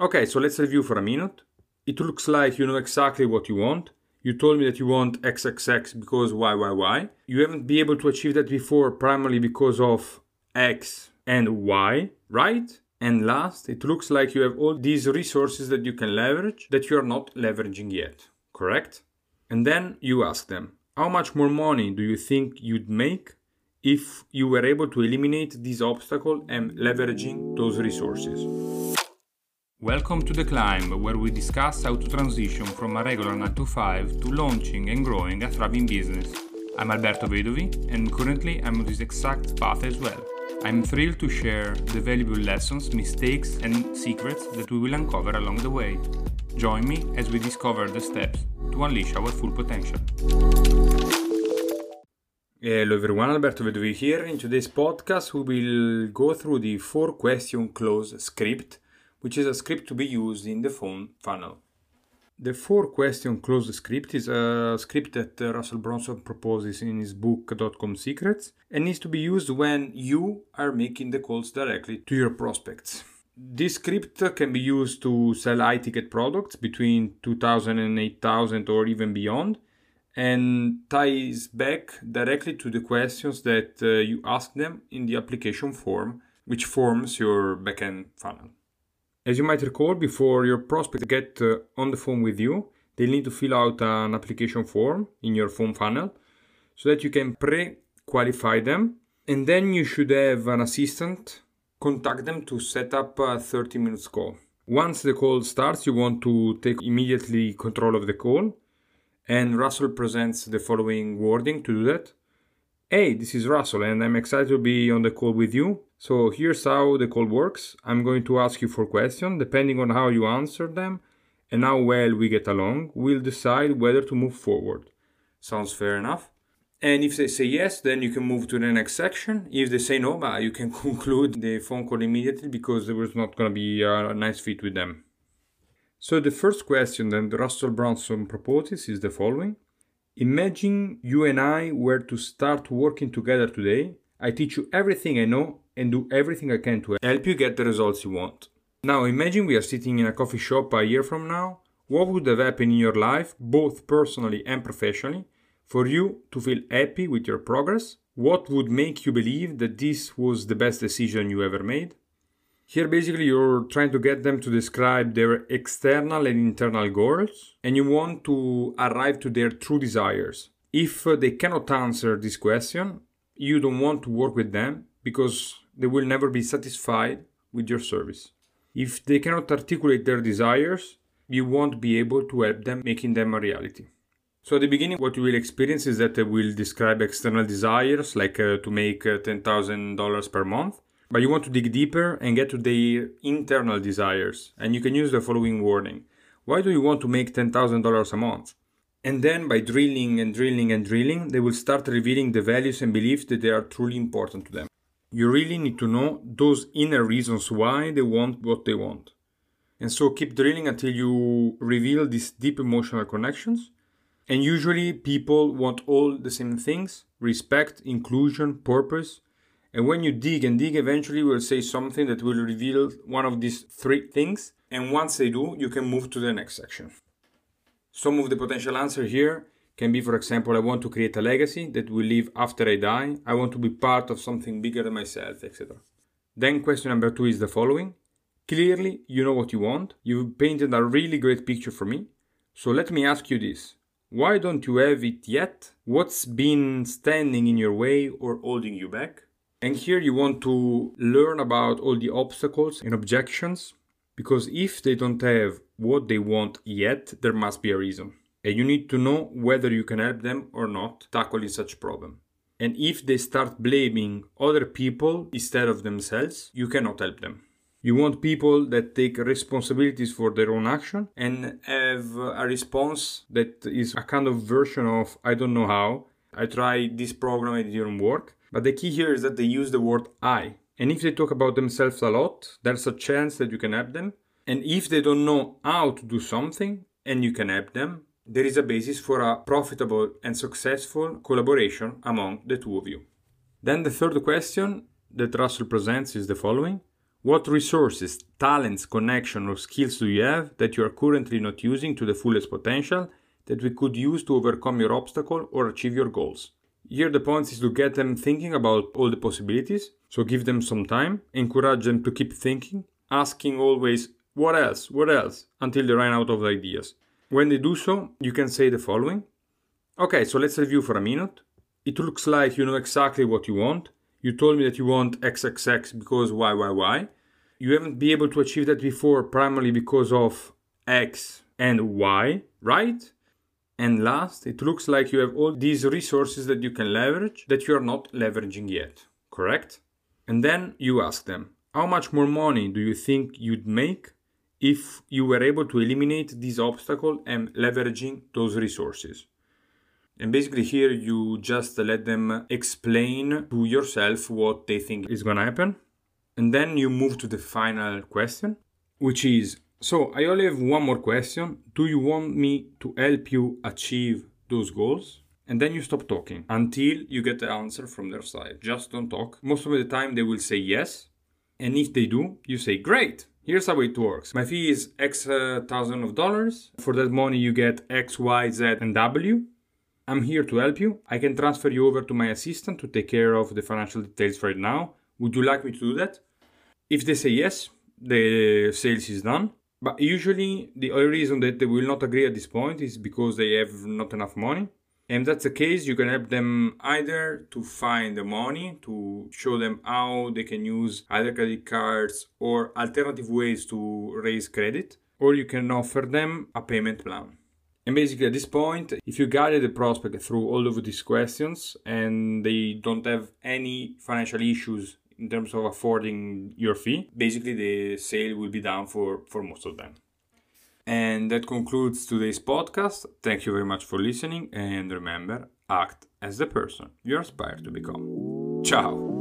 Okay, so let's review for a minute. It looks like you know exactly what you want. You told me that you want XXX because Y, Y, Y. You haven't been able to achieve that before primarily because of X and Y, right? And last, it looks like you have all these resources that you can leverage that you are not leveraging yet, correct? And then you ask them, how much more money do you think you'd make if you were able to eliminate this obstacle and leveraging those resources? Welcome to The Climb, where we discuss how to transition from a regular 9 to 5 to launching and growing a thriving business. I'm Alberto Vedovi, and currently I'm on this exact path as well. I'm thrilled to share the valuable lessons, mistakes, and secrets that we will uncover along the way. Join me as we discover the steps to unleash our full potential. Hello everyone, Alberto Vedovi here. In today's podcast, we will go through the four question close script, which is a script to be used in the phone funnel. The four question close script is a script that uh, Russell Brunson proposes in his book Dotcom Secrets and needs to be used when you are making the calls directly to your prospects. This script can be used to sell high ticket products between 2000 and 8000 or even beyond and ties back directly to the questions that uh, you ask them in the application form, which forms your backend funnel. As you might recall, before your prospect get uh, on the phone with you, they need to fill out an application form in your phone funnel so that you can pre-qualify them and then you should have an assistant contact them to set up a 30 minutes call. Once the call starts, you want to take immediately control of the call and Russell presents the following wording to do that. Hey, this is Russell and I'm excited to be on the call with you. So here's how the call works. I'm going to ask you four questions. Depending on how you answer them and how well we get along, we'll decide whether to move forward. Sounds fair enough? And if they say yes, then you can move to the next section. If they say no, you can conclude the phone call immediately because there was not going to be a nice fit with them. So the first question that Russell Brunson proposes is the following. Imagine you and I were to start working together today. I teach you everything I know and do everything I can to help you get the results you want. Now imagine we are sitting in a coffee shop a year from now. What would have happened in your life, both personally and professionally, for you to feel happy with your progress? What would make you believe that this was the best decision you ever made? Here, basically, you're trying to get them to describe their external and internal goals, and you want to arrive to their true desires. If uh, they cannot answer this question, you don't want to work with them because they will never be satisfied with your service. If they cannot articulate their desires, you won't be able to help them making them a reality. So at the beginning, what you will experience is that they will describe external desires, like uh, to make uh, $10,000 per month. But you want to dig deeper and get to their internal desires. And you can use the following wording. Why do you want to make $10,000 a month? And then by drilling and drilling and drilling, they will start revealing the values and beliefs that they are truly important to them. You really need to know those inner reasons why they want what they want. And so keep drilling until you reveal these deep emotional connections. And usually people want all the same things respect, inclusion, purpose. And when you dig and dig, eventually will say something that will reveal one of these three things. And once they do, you can move to the next section. Some of the potential answer here can be, for example, I want to create a legacy that will live after I die. I want to be part of something bigger than myself, etc. Then question number two is the following. Clearly, you know what you want. You've painted a really great picture for me. So let me ask you this. Why don't you have it yet? What's been standing in your way or holding you back? And here you want to learn about all the obstacles and objections because if they don't have what they want yet, there must be a reason and you need to know whether you can help them or not tackling such problem. And if they start blaming other people instead of themselves, you cannot help them. You want people that take responsibilities for their own action and have a response that is a kind of version of I don't know how. I tried this program, it didn't work. But the key here is that they use the word I. And if they talk about themselves a lot, there's a chance that you can help them. And if they don't know how to do something and you can help them, there is a basis for a profitable and successful collaboration among the two of you. Then the third question that Russell presents is the following What resources, talents, connection, or skills do you have that you are currently not using to the fullest potential that we could use to overcome your obstacle or achieve your goals? Here, the point is to get them thinking about all the possibilities. So, give them some time, encourage them to keep thinking, asking always, what else, what else, until they run out of ideas. When they do so, you can say the following Okay, so let's review for a minute. It looks like you know exactly what you want. You told me that you want XXX because Y, Y, Y. You haven't been able to achieve that before primarily because of X and Y, right? And last, it looks like you have all these resources that you can leverage that you are not leveraging yet, correct? And then you ask them, how much more money do you think you'd make if you were able to eliminate this obstacle and leveraging those resources? And basically, here you just let them explain to yourself what they think is gonna happen. And then you move to the final question, which is So, I only have one more question. Do you want me to help you achieve those goals? And then you stop talking until you get the answer from their side. Just don't talk. Most of the time, they will say yes. And if they do, you say, Great, Here's how it works. My fee is X uh, thousand of dollars. For that money, you get X, Y, Z, and W. I'm here to help you. I can transfer you over to my assistant to take care of the financial details right now. Would you like me to do that? If they say yes, the sales is done. But usually, the only reason that they will not agree at this point is because they have not enough money. And that's the case, you can help them either to find the money, to show them how they can use either credit cards or alternative ways to raise credit, or you can offer them a payment plan. And basically, at this point, if you guided the prospect through all of these questions and they don't have any financial issues in terms of affording your fee, basically the sale will be done for, for most of them. And that concludes today's podcast. Thank you very much for listening, and remember, act as the person you aspire to become. Ciao!